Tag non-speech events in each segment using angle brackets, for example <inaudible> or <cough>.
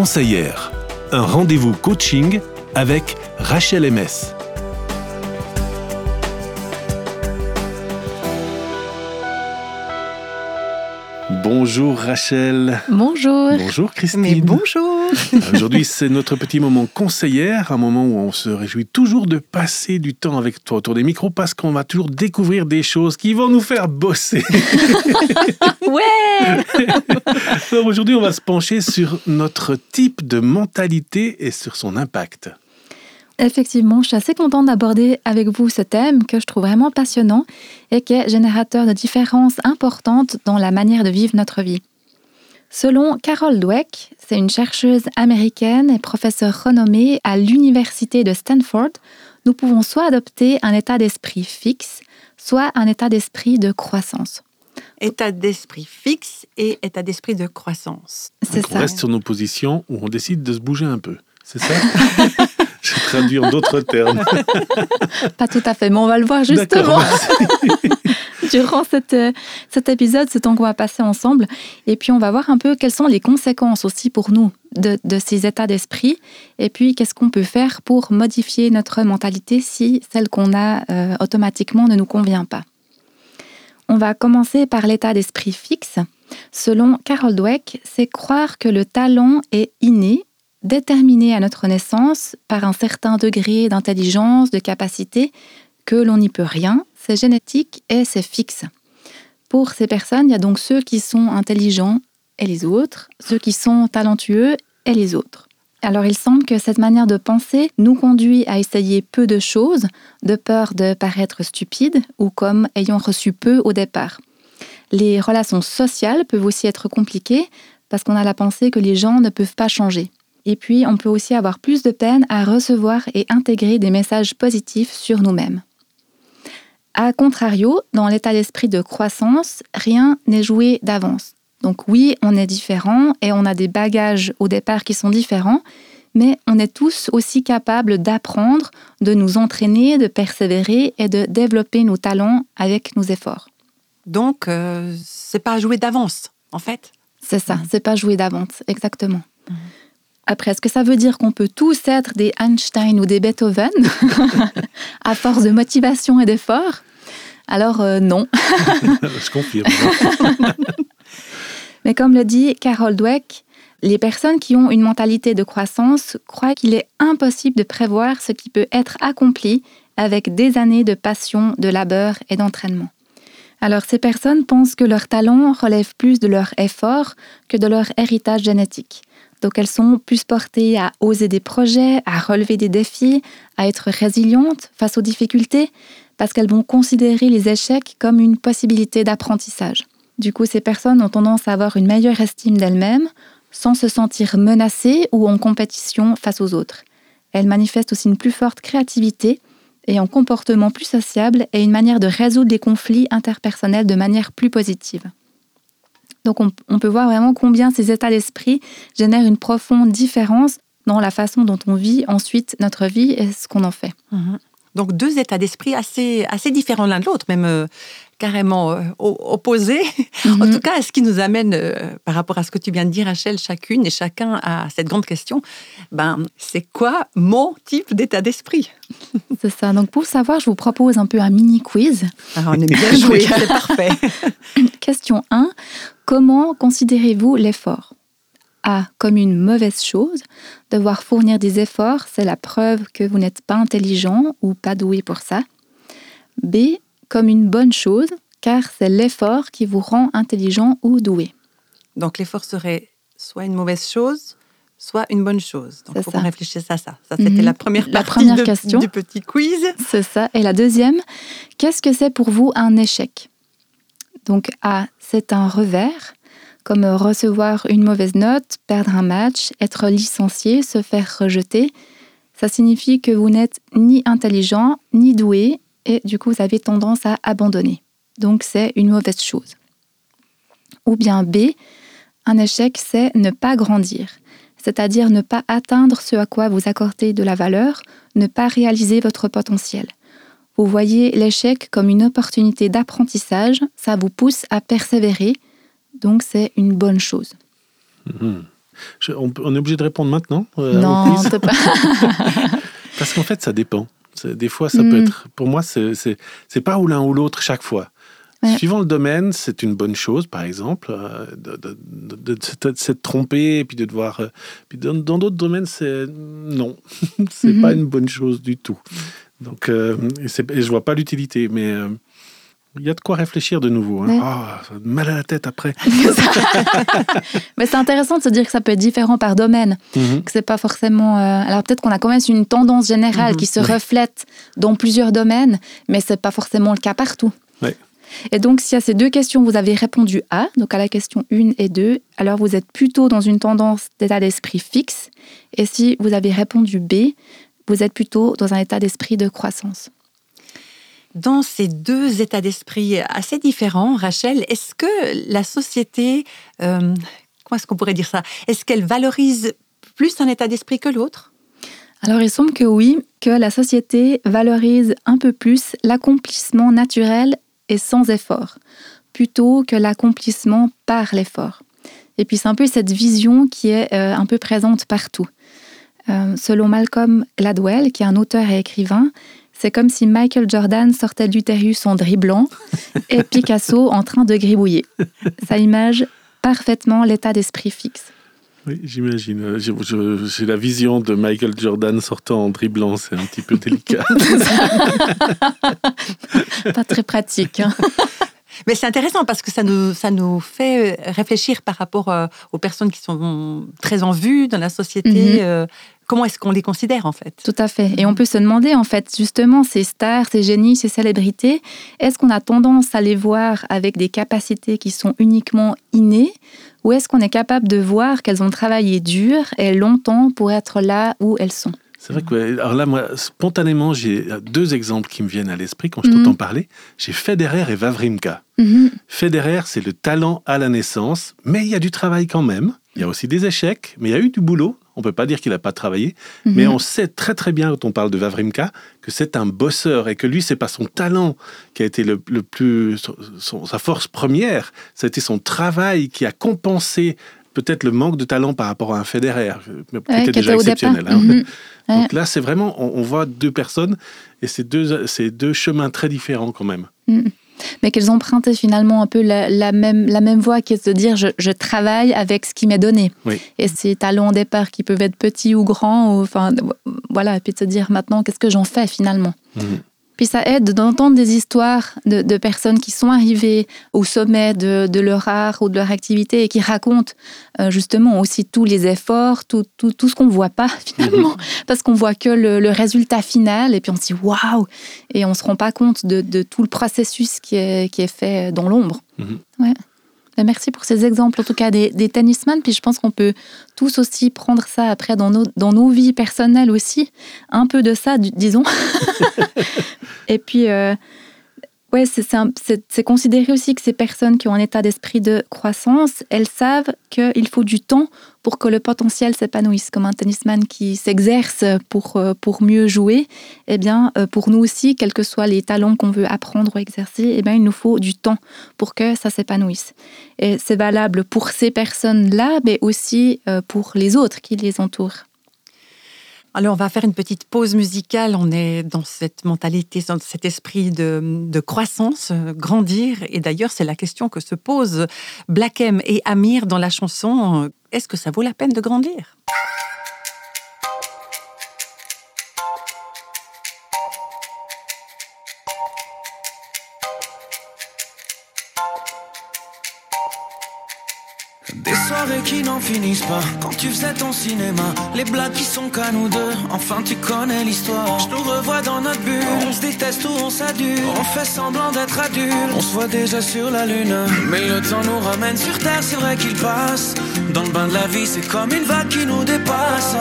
conseillère. Un rendez-vous coaching avec Rachel MS. Bonjour Rachel. Bonjour. Bonjour Christine. Mais bonjour. <laughs> Aujourd'hui, c'est notre petit moment conseillère, un moment où on se réjouit toujours de passer du temps avec toi autour des micros parce qu'on va toujours découvrir des choses qui vont nous faire bosser. <laughs> ouais. <laughs> Alors aujourd'hui, on va se pencher sur notre type de mentalité et sur son impact. Effectivement, je suis assez contente d'aborder avec vous ce thème que je trouve vraiment passionnant et qui est générateur de différences importantes dans la manière de vivre notre vie. Selon Carol Dweck, c'est une chercheuse américaine et professeure renommée à l'Université de Stanford, nous pouvons soit adopter un état d'esprit fixe, soit un état d'esprit de croissance. État d'esprit fixe et état d'esprit de croissance. C'est ça. On reste sur nos positions où on décide de se bouger un peu. C'est ça <laughs> Je vais traduire d'autres termes. Pas tout à fait, mais on va le voir justement <laughs> <laughs> durant cette, euh, cet épisode, ce temps qu'on va passer ensemble. Et puis, on va voir un peu quelles sont les conséquences aussi pour nous de, ces états d'esprit. Et puis, qu'est-ce qu'on peut faire pour modifier notre mentalité si celle qu'on a euh, automatiquement ne nous convient pas. On va commencer par l'état d'esprit fixe. Selon Carol Dweck, c'est croire que le talent est inné déterminé à notre naissance par un certain degré d'intelligence, de capacité, que l'on n'y peut rien, c'est génétique et c'est fixe. Pour ces personnes, il y a donc ceux qui sont intelligents et les autres, ceux qui sont talentueux et les autres. Alors il semble que cette manière de penser nous conduit à essayer peu de choses, de peur de paraître stupide ou comme ayant reçu peu au départ. Les relations sociales peuvent aussi être compliquées parce qu'on a la pensée que les gens ne peuvent pas changer. Et puis, on peut aussi avoir plus de peine à recevoir et intégrer des messages positifs sur nous-mêmes. A contrario, dans l'état d'esprit de croissance, rien n'est joué d'avance. Donc oui, on est différent et on a des bagages au départ qui sont différents, mais on est tous aussi capables d'apprendre, de nous entraîner, de persévérer et de développer nos talents avec nos efforts. Donc, euh, c'est pas jouer d'avance, en fait? C'est ça, c'est pas jouer d'avance, exactement. Mmh. Après, est-ce que ça veut dire qu'on peut tous être des Einstein ou des Beethoven <laughs> à force de motivation et d'effort? Alors euh, non. <laughs> Je confirme. <laughs> Mais comme le dit Carol Dweck, les personnes qui ont une mentalité de croissance croient qu'il est impossible de prévoir ce qui peut être accompli avec des années de passion, de labeur et d'entraînement. Alors ces personnes pensent que leur talent relève plus de leur effort que de leur héritage génétique. Donc elles sont plus portées à oser des projets, à relever des défis, à être résilientes face aux difficultés, parce qu'elles vont considérer les échecs comme une possibilité d'apprentissage. Du coup, ces personnes ont tendance à avoir une meilleure estime d'elles-mêmes, sans se sentir menacées ou en compétition face aux autres. Elles manifestent aussi une plus forte créativité et un comportement plus sociable et une manière de résoudre les conflits interpersonnels de manière plus positive. Donc on, peut voir vraiment combien ces états d'esprit génèrent une profonde différence dans la façon dont on vit ensuite notre vie et ce qu'on en fait. Mhm. Donc deux états d'esprit assez, assez différents l'un de l'autre, même euh, carrément euh, opposés. <laughs> en mhm. tout cas, ce qui nous amène, euh, par rapport à ce que tu viens de dire, Rachel, chacune et chacun à cette grande question, ben, c'est quoi mon type d'état d'esprit? <laughs> C'est ça. Donc pour savoir, je vous propose un peu un mini quiz. Ah, on est bien <laughs> joué, c'est parfait. Question 1. Comment considérez-vous l'effort? A. Comme une mauvaise chose. Devoir fournir des efforts, c'est la preuve que vous n'êtes pas intelligent ou pas doué pour ça. B. Comme une bonne chose, car c'est l'effort qui vous rend intelligent ou doué. Donc l'effort serait soit une mauvaise chose, soit une bonne chose. Donc il faut qu'on réfléchisse à ça. Ça, c'était mhm. la première la partie question. du petit quiz. C'est ça. Et la deuxième, qu'est-ce que c'est pour vous un échec? Donc A, c'est un revers, comme recevoir une mauvaise note, perdre un match, être licencié, se faire rejeter. Ça signifie que vous n'êtes ni intelligent, ni doué, et du coup vous avez tendance à abandonner. Donc c'est une mauvaise chose. Ou bien B, un échec, c'est ne pas grandir, c'est-à-dire ne pas atteindre ce à quoi vous accordez de la valeur, ne pas réaliser votre potentiel. Vous voyez l'échec comme une opportunité d'apprentissage, ça vous pousse à persévérer, donc c'est une bonne chose. Mhm. on, est obligé de répondre maintenant euh, Non, pas. <laughs> Parce qu'en fait, ça dépend. Des fois, ça peut mm. être. Pour moi, c'est pas ou l'un ou l'autre chaque fois. Suivant le domaine, c'est une bonne chose, par exemple, euh, de, de, s'être trompé et puis de devoir. Euh, puis dans d'autres domaines, c'est non, <laughs> c'est n'est pas mm-hmm. une bonne chose du tout. Donc, euh, et, et, je vois pas l'utilité, mais il y a de quoi réfléchir de nouveau. Hein. Ah, mal à la tête après. <laughs> <laughs> Mais c'est intéressant de se dire que ça peut être différent par domaine. Mhm. Que c'est pas forcément. Euh, alors peut-être qu'on a quand même une tendance générale qui mhm. se reflète dans plusieurs domaines, mais c'est pas forcément le cas partout. Et donc, si à ces deux questions, vous avez répondu A, donc à la question 1 et 2, alors vous êtes plutôt dans une tendance d'état d'esprit fixe. Et si vous avez répondu B, vous êtes plutôt dans un état d'esprit de croissance. Dans ces deux états d'esprit assez différents, Rachel, est-ce que la société, euh, comment est-ce qu'on pourrait dire ça? Est-ce qu'elle valorise plus un état d'esprit que l'autre? Alors il semble que oui, que la société valorise un peu plus l'accomplissement naturel et sans effort, plutôt que l'accomplissement par l'effort. Et puis c'est un peu cette vision qui est euh, un peu présente partout. Euh, selon Malcolm Gladwell, qui est un auteur et écrivain, c'est comme si Michael Jordan sortait de l'utérus en dribblant et Picasso en train de gribouiller. Ça image parfaitement l'état d'esprit fixe. Oui, j'imagine. J'ai la vision de Michael Jordan sortant en dribblant, c'est un petit peu délicat. <laughs> Pas très pratique. Hein. Mais c'est intéressant parce que ça nous, ça nous fait réfléchir par rapport euh, aux personnes qui sont très en vue dans la société. Mhm. Euh, comment est-ce qu'on les considère en fait? Tout à fait. Et on peut se demander en fait justement ces stars, ces génies, ces célébrités, est-ce qu'on a tendance à les voir avec des capacités qui sont uniquement innées ou est-ce qu'on est capable de voir qu'elles ont travaillé dur et longtemps pour être là où elles sont? C'est vrai que alors là, moi, spontanément, j'ai deux exemples qui me viennent à l'esprit quand je t'entends mhm. parler. J'ai Federer et Vavrimka. Mhm. Federer, c'est le talent à la naissance, mais il y a du travail quand même. Il y a aussi des échecs, mais il y a eu du boulot. On peut pas dire qu'il n'a pas travaillé, mhm. mais on sait très très bien quand on parle de Vavrimka que c'est un bosseur et que lui c'est pas son talent qui a été le, plus sa force première, ça a été son travail qui a compensé peut-être le manque de talent par rapport à un Federer, qui était déjà exceptionnel. Hein. Mhm. <laughs> Donc là, c'est vraiment, on, voit deux personnes et c'est deux, deux chemins très différents quand même. Mhm. Mais qu'elles emprunté finalement un peu la, même, la même voie qui est de dire je, travaille avec ce qui m'est donné. Et ces talents au départ qui peuvent être petits ou grands, ou, enfin, voilà, et puis de se dire maintenant qu'est-ce que j'en fais finalement? Mhm. Puis ça aide d'entendre des histoires de, personnes qui sont arrivées au sommet de, leur art ou de leur activité et qui racontent euh, justement aussi tous les efforts, tout, tout, tout ce qu'on ne voit pas <laughs> finalement, mhm. parce qu'on voit que le, résultat final et puis on se dit waouh et on ne se rend pas compte de, tout le processus qui est, qui est fait dans l'ombre. Mhm. Ouais. Ben, merci pour ces exemples, en tout cas des, des tennisman. Puis je pense qu'on peut tous aussi prendre ça après dans nos, dans nos vies personnelles aussi. Un peu de ça, disons. <laughs> Et puis, euh, ouais, c'est considéré aussi que ces personnes qui ont un état d'esprit de croissance, elles savent qu'il faut du temps pour que le potentiel s'épanouisse. Comme un tennisman qui s'exerce pour, euh, pour mieux jouer, eh bien, euh, pour nous aussi, quels que soient les talents qu'on veut apprendre ou exercer, eh bien, il nous faut du temps pour que ça s'épanouisse. Et c'est valable pour ces personnes-là, mais aussi euh, pour les autres qui les entourent. Alors, on va faire une petite pause musicale. On est dans cette mentalité, dans cet esprit de, croissance, euh, grandir. Et d'ailleurs, c'est la question que se posent Black M et Amir dans la chanson. Est-ce que ça vaut la peine de grandir? N'en finissent pas. Quand tu faisais ton cinéma Les blagues qui sont qu'à nous deux Enfin tu connais l'histoire. Je nous revois dans notre bulle. On se déteste ou on s'adule. On fait semblant d'être adulte On se voit déjà sur la lune. Mais le temps nous ramène sur terre C'est vrai qu'il passe. Dans le bain de la vie c'est comme une vague qui nous dépasse.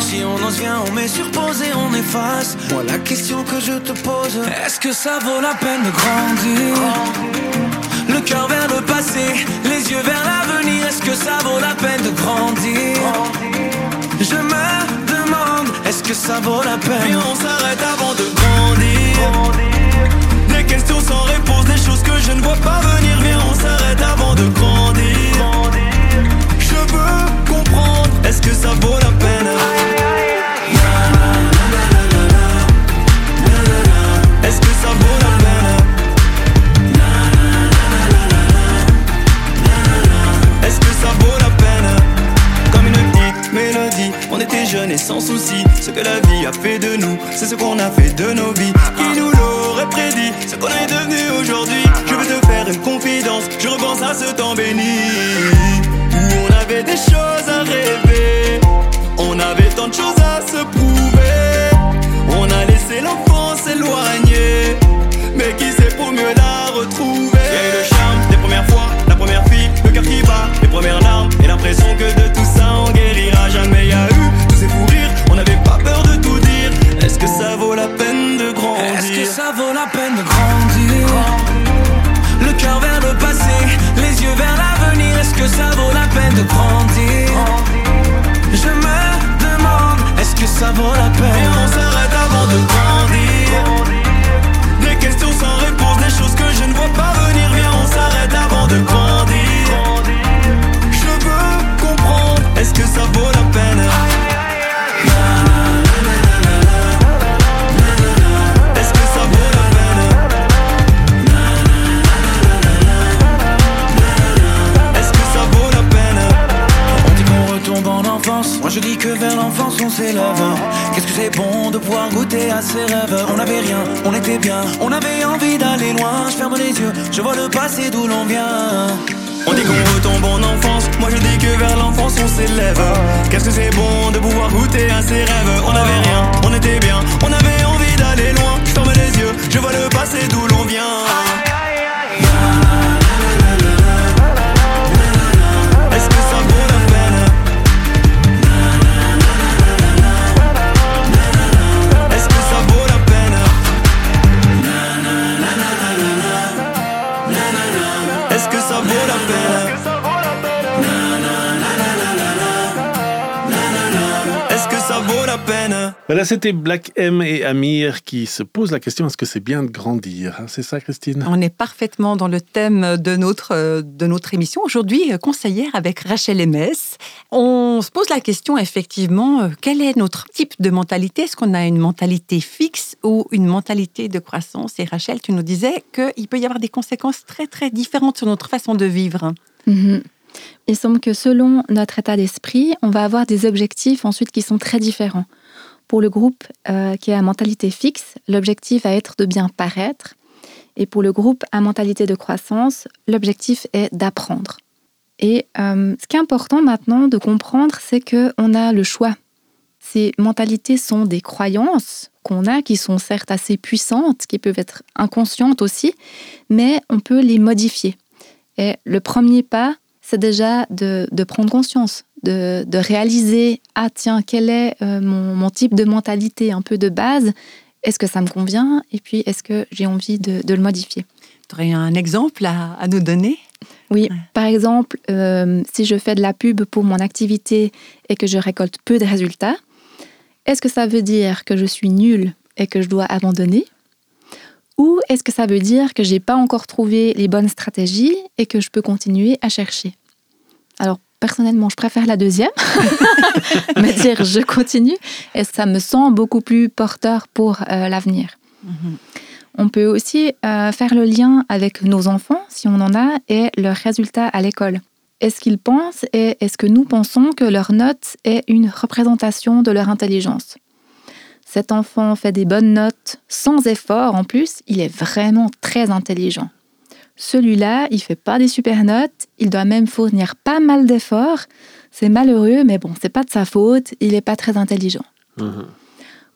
Si on ose vient on met sur pause et on efface. Moi la question que je te pose. Est-ce que ça vaut la peine de grandir? Cœur vers le passé, les yeux vers l'avenir, est-ce que ça vaut la peine de grandir? Je me demande, est-ce que ça vaut la peine? Puis on s'arrête avant de grandir. Des questions sans réponse, des choses que je ne vois pas venir. Viens on s'arrête avant de grandir. Je veux comprendre jeune ce qu'on a fait de nos vies. Qui nous l'aurait prédit, ce qu'on est devenu aujourd'hui. Je veux te faire une confidence, je repense à ce temps béni. Vaut la peine de grandir Le cœur vers le passé, les yeux vers l'avenir. Est-ce que ça vaut la peine de grandir? Je me demande, est-ce que ça vaut la peine? Et on s'arrête avant de grandir. Des questions sans moi je dis que vers l'enfance on s'élève. Qu'est-ce que c'est bon de pouvoir goûter à ses rêves? On n'avait rien, on était bien, on avait envie d'aller loin. Je ferme les yeux, je vois le passé d'où l'on vient. On dit qu'on retombe en enfance, moi je dis que vers l'enfance on s'élève. Qu'est-ce que c'est bon de pouvoir goûter à ses rêves? On avait rien, on était bien, on avait envie d'aller loin. Je ferme les yeux, je vois le passé d'où l'on vient. Que ça vaut Voilà, c'était Black M et Amir qui se posent la question est-ce que c'est bien de grandir hein, C'est ça, Christine? On est parfaitement dans le thème de notre, euh, de notre émission. Aujourd'hui, euh, conseillère avec Rachel Emes. On se pose la question, effectivement, euh, quel est notre type de mentalité? Est-ce qu'on a une mentalité fixe ou une mentalité de croissance? Et Rachel, tu nous disais qu'il peut y avoir des conséquences très, très différentes sur notre façon de vivre. Mhm. Il semble que selon notre état d'esprit, on va avoir des objectifs ensuite qui sont très différents. Pour le groupe euh, qui a mentalité fixe, l'objectif va être de bien paraître. Et pour le groupe à mentalité de croissance, l'objectif est d'apprendre. Et euh, ce qui est important maintenant de comprendre, c'est qu'on a le choix. Ces mentalités sont des croyances qu'on a, qui sont certes assez puissantes, qui peuvent être inconscientes aussi, mais on peut les modifier. Et le premier pas, c'est déjà de, de, prendre conscience, de, de, réaliser, ah tiens, quel est euh, mon, mon, type de mentalité un peu de base Est-ce que ça me convient? Et puis, est-ce que j'ai envie de, de, le modifier? Tu aurais un exemple à, à nous donner? Oui, par exemple, euh, si je fais de la pub pour mon activité et que je récolte peu de résultats, est-ce que ça veut dire que je suis nulle et que je dois abandonner? Ou est-ce que ça veut dire que j'ai pas encore trouvé les bonnes stratégies et que je peux continuer à chercher? Alors personnellement, je préfère la deuxième, <laughs> me dire je continue et ça me sent beaucoup plus porteur pour euh, l'avenir. Mm -hmm. On peut aussi euh, faire le lien avec nos enfants, si on en a, et leurs résultats à l'école. Est-ce qu'ils pensent et est-ce que nous pensons que leur note est une représentation de leur intelligence? Cet enfant fait des bonnes notes sans effort en plus, il est vraiment très intelligent. Celui-là, il fait pas des super notes, il doit même fournir pas mal d'efforts. C'est malheureux, mais bon, c'est pas de sa faute, il est pas très intelligent. Mmh.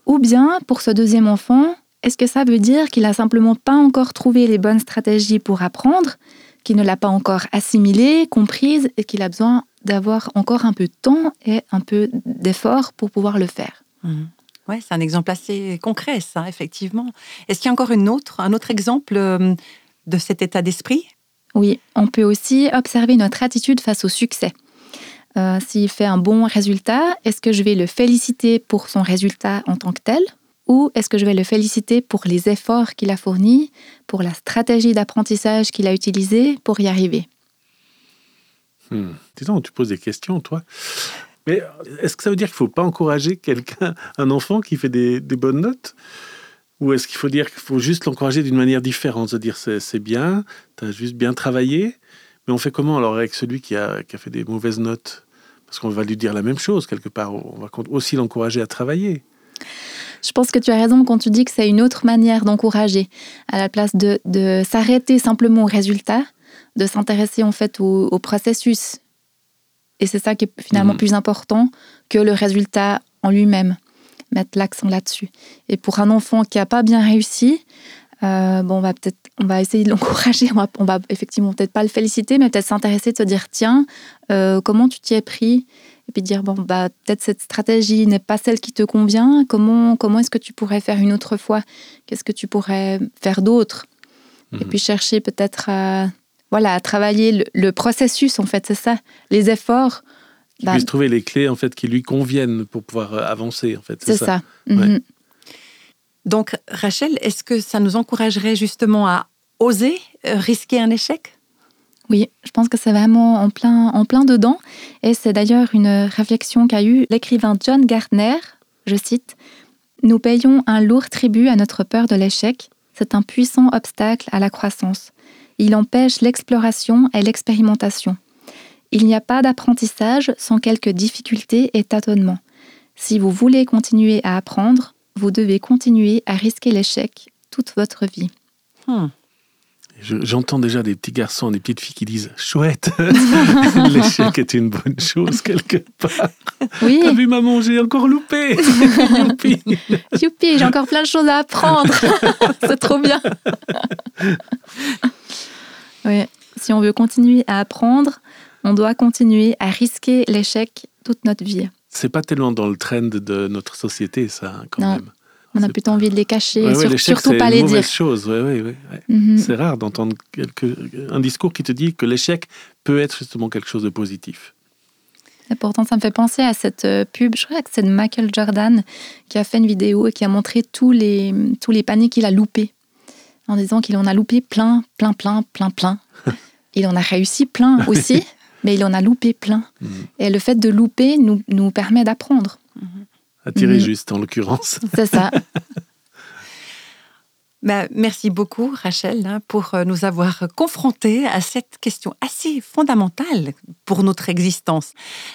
Ou bien, pour ce deuxième enfant, est-ce que ça veut dire qu'il a simplement pas encore trouvé les bonnes stratégies pour apprendre, qu'il ne l'a pas encore assimilée, comprise et qu'il a besoin d'avoir encore un peu de temps et un peu d'effort pour pouvoir le faire? Mmh. Oui, c'est un exemple assez concret, ça, effectivement. Est-ce qu'il y a encore une autre, un autre exemple euh, de cet état d'esprit Oui, on peut aussi observer notre attitude face au succès. Euh, S'il fait un bon résultat, est-ce que je vais le féliciter pour son résultat en tant que tel ou est-ce que je vais le féliciter pour les efforts qu'il a fournis, pour la stratégie d'apprentissage qu'il a utilisée pour y arriver? Hmm. Dis donc, tu poses des questions, toi. Mais est-ce que ça veut dire qu'il ne faut pas encourager quelqu'un, un enfant qui fait des, des bonnes notes? Ou est-ce qu'il faut dire qu'il faut juste l'encourager d'une manière différente Se dire c'est bien, tu as juste bien travaillé, mais on fait comment alors avec celui qui a, qui a fait des mauvaises notes? Parce qu'on va lui dire la même chose quelque part. On va aussi l'encourager à travailler. Je pense que tu as raison quand tu dis que c'est une autre manière d'encourager, à la place de, de s'arrêter simplement au résultat, de s'intéresser en fait au, processus. Et c'est ça qui est finalement mhm. plus important que le résultat en lui-même. Mettre l'accent là-dessus. Et pour un enfant qui n'a pas bien réussi, euh, bon, on va peut-être, on va essayer de <laughs> l'encourager. On va, on va effectivement peut-être pas le féliciter, mais peut-être s'intéresser, de se dire tiens, euh, comment tu t'y es pris? Et puis dire bon bah peut-être cette stratégie n'est pas celle qui te convient. Comment comment est-ce que tu pourrais faire une autre fois? Qu'est-ce que tu pourrais faire d'autre? Et mhm. puis chercher peut-être à voilà à travailler le, processus en fait, c'est ça, les efforts. Qu'il bah, puisse trouver les clés en fait qui lui conviennent pour pouvoir euh, avancer en fait. C'est ça. Mhm. Donc Rachel, est-ce que ça nous encouragerait justement à oser euh, risquer un échec? Oui, je pense que c'est vraiment en plein, en plein dedans. Et c'est d'ailleurs une réflexion qu'a eue l'écrivain John Gardner. Je cite Nous payons un lourd tribut à notre peur de l'échec. C'est un puissant obstacle à la croissance. Il empêche l'exploration et l'expérimentation. Il n'y a pas d'apprentissage sans quelques difficultés et tâtonnements. Si vous voulez continuer à apprendre, vous devez continuer à risquer l'échec toute votre vie. Hmm. J'entends déjà des petits garçons, des petites filles qui disent chouette, <laughs> <laughs> l'échec est une bonne chose quelque part. Oui. T'as vu maman, j'ai encore loupé. <laughs> Youpi. Youpi, j'ai encore plein de choses à apprendre. C'est trop bien. oui. Si on veut continuer à apprendre, on doit continuer à risquer l'échec toute notre vie. C'est pas tellement dans le trend de notre société, ça, quand même. On a plutôt envie de les cacher, surtout pas les dire. Chose. Mhm. C'est rare d'entendre un discours qui te dit que l'échec peut être justement quelque chose de positif. Et pourtant, ça me fait penser à cette euh, pub, je crois que c'est de Michael Jordan, qui a fait une vidéo et qui a montré tous les, tous les paniers qu'il a loupés, en disant qu'il en a loupé plein, plein, plein, plein, plein. <laughs> il en a réussi plein aussi, mais il en a loupé plein. Mhm. Et le fait de louper nous, nous permet d'apprendre. Mhm à tirer mhm. juste en l'occurrence. <laughs> C'est ça. <laughs> Ben, merci beaucoup, Rachel, hein, pour euh, nous avoir confrontés à cette question assez fondamentale pour notre existence.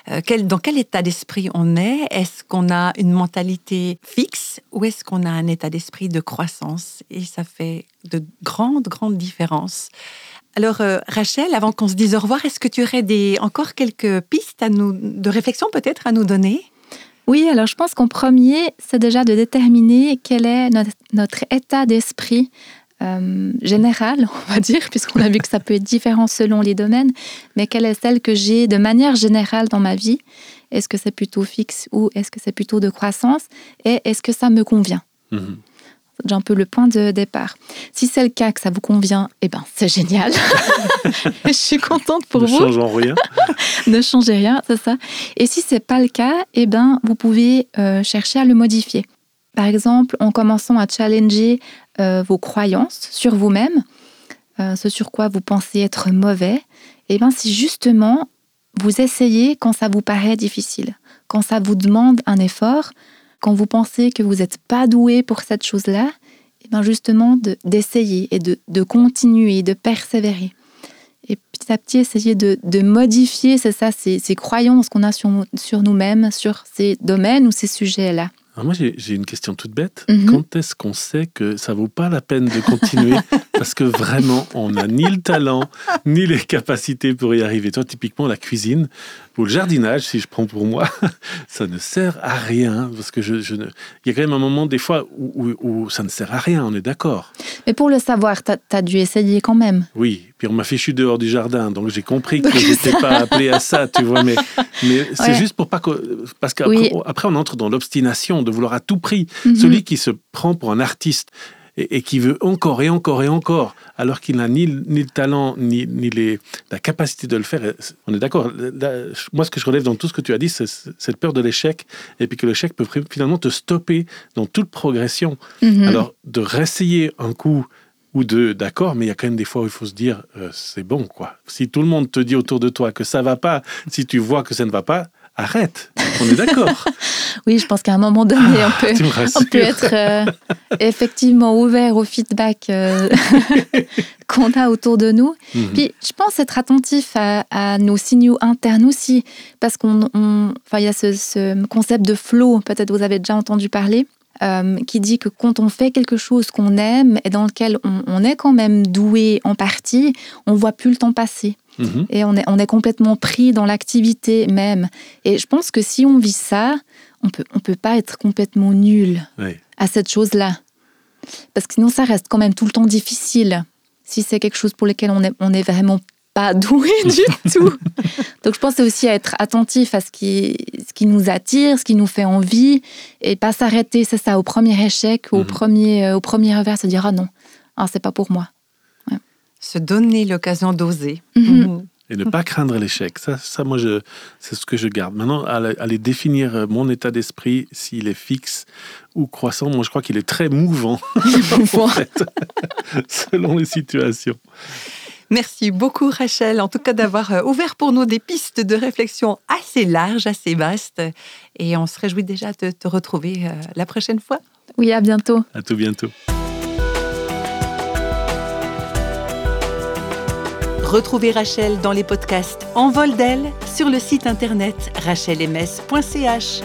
Euh, dans quel état d'esprit on est? Est-ce qu'on a une mentalité fixe ou est-ce qu'on a un état d'esprit de croissance? Et ça fait de grandes, grandes différences. Alors, euh, Rachel, avant qu'on se dise au revoir, est-ce que tu aurais des, encore quelques pistes à nous, de réflexion peut-être à nous donner? Oui, alors je pense qu'en premier, c'est déjà de déterminer quel est notre, état d'esprit euh, général, <laughs> on va dire, puisqu'on a vu que ça peut être différent selon les domaines, mais quelle est celle que j'ai de manière générale dans ma vie? Est-ce que c'est plutôt fixe ou est-ce que c'est plutôt de croissance? Et est-ce que ça me convient? Mhm. Un peu le point de départ. Si c'est le cas, que ça vous convient, eh ben, c'est génial. <laughs> je suis contente pour vous. Ne changeons rien. <laughs> ne changez rien, c'est ça. Et si c'est pas le cas, eh ben, vous pouvez euh, chercher à le modifier. Par exemple, en commençant à challenger euh, vos croyances sur vous-même, euh, ce sur quoi vous pensez être mauvais, eh ben, si justement vous essayez quand ça vous paraît difficile, quand ça vous demande un effort, quand vous pensez que vous n'êtes pas doué pour cette chose-là, et eh bien justement d'essayer et de, continuer, de persévérer. Et petit à petit, essayer de, modifier, ça, ces, ces croyances qu'on a sur, sur nous-mêmes, sur ces domaines ou ces sujets-là. Moi, j'ai une question toute bête. Mhm. Quand est-ce qu'on sait que ça vaut pas la peine de continuer <laughs> parce que vraiment, on n'a ni le talent, ni les capacités pour y arriver? Toi, typiquement, la cuisine, pour le jardinage, si je prends pour moi, <laughs> ça ne sert à rien. Parce que je, je ne... il y a quand même un moment, des fois, où, où, ça ne sert à rien, on est d'accord. Mais pour le savoir, tu as, dû essayer quand même. Oui, puis on m'a fichu dehors du jardin, donc j'ai compris <laughs> que je n'étais pas appelé à ça, tu vois. Mais, mais c'est juste pour pas que. Parce qu'après, après, on entre dans l'obstination de vouloir à tout prix. Mhm. Celui qui se prend pour un artiste et, qui veut encore et encore et encore, alors qu'il n'a ni, ni, le talent, ni, ni les, la capacité de le faire. On est d'accord. Moi, ce que je relève dans tout ce que tu as dit, c'est cette peur de l'échec, et puis que l'échec peut finalement te stopper dans toute progression. Mhm. Alors, de réessayer un coup ou deux, d'accord, mais il y a quand même des fois où il faut se dire, euh, c'est bon, quoi. Si tout le monde te dit autour de toi que ça va pas, si tu vois que ça ne va pas, arrête. On est d'accord. <laughs> oui, je pense qu'à un moment donné, on, peut, on peut être euh, effectivement ouvert au feedback euh, <laughs> qu'on a autour de nous. Mhm. Puis, je pense être attentif à, nos signaux internes aussi, parce qu'on, enfin, il y a ce, concept de flow. Peut-être vous avez déjà entendu parler. Euh, qui dit que quand on fait quelque chose qu'on aime et dans lequel on, on, est quand même doué en partie, on voit plus le temps passer. Mhm. Et on est, on est complètement pris dans l'activité même. Et je pense que si on vit ça, on peut, on peut pas être complètement nul à cette chose-là. Parce que sinon, ça reste quand même tout le temps difficile. Si c'est quelque chose pour lequel on est, on est vraiment pas <laughs> doué du <laughs> tout. Donc je pense aussi à être attentif à ce qui, ce qui nous attire, ce qui nous fait envie, et pas s'arrêter, c'est ça, au premier échec, au, mhm. premier, euh, au premier revers, se dire ah non, ah, c'est pas pour moi se donner l'occasion d'oser. Mhm. Et ne pas craindre l'échec. Ça, ça, moi, je, c'est ce que je garde. Maintenant, aller définir euh, mon état d'esprit, s'il est fixe ou croissant, moi, je crois qu'il est très mouvant, <laughs> en <laughs> fait, <laughs> selon les situations. Merci beaucoup, Rachel, en tout cas d'avoir euh, ouvert pour nous des pistes de réflexion assez larges, assez vastes. Et on se réjouit déjà de te retrouver euh, la prochaine fois. Oui, à bientôt. À tout bientôt. Retrouvez Rachel dans les podcasts En vol d'elle sur le site internet rachelms.ch.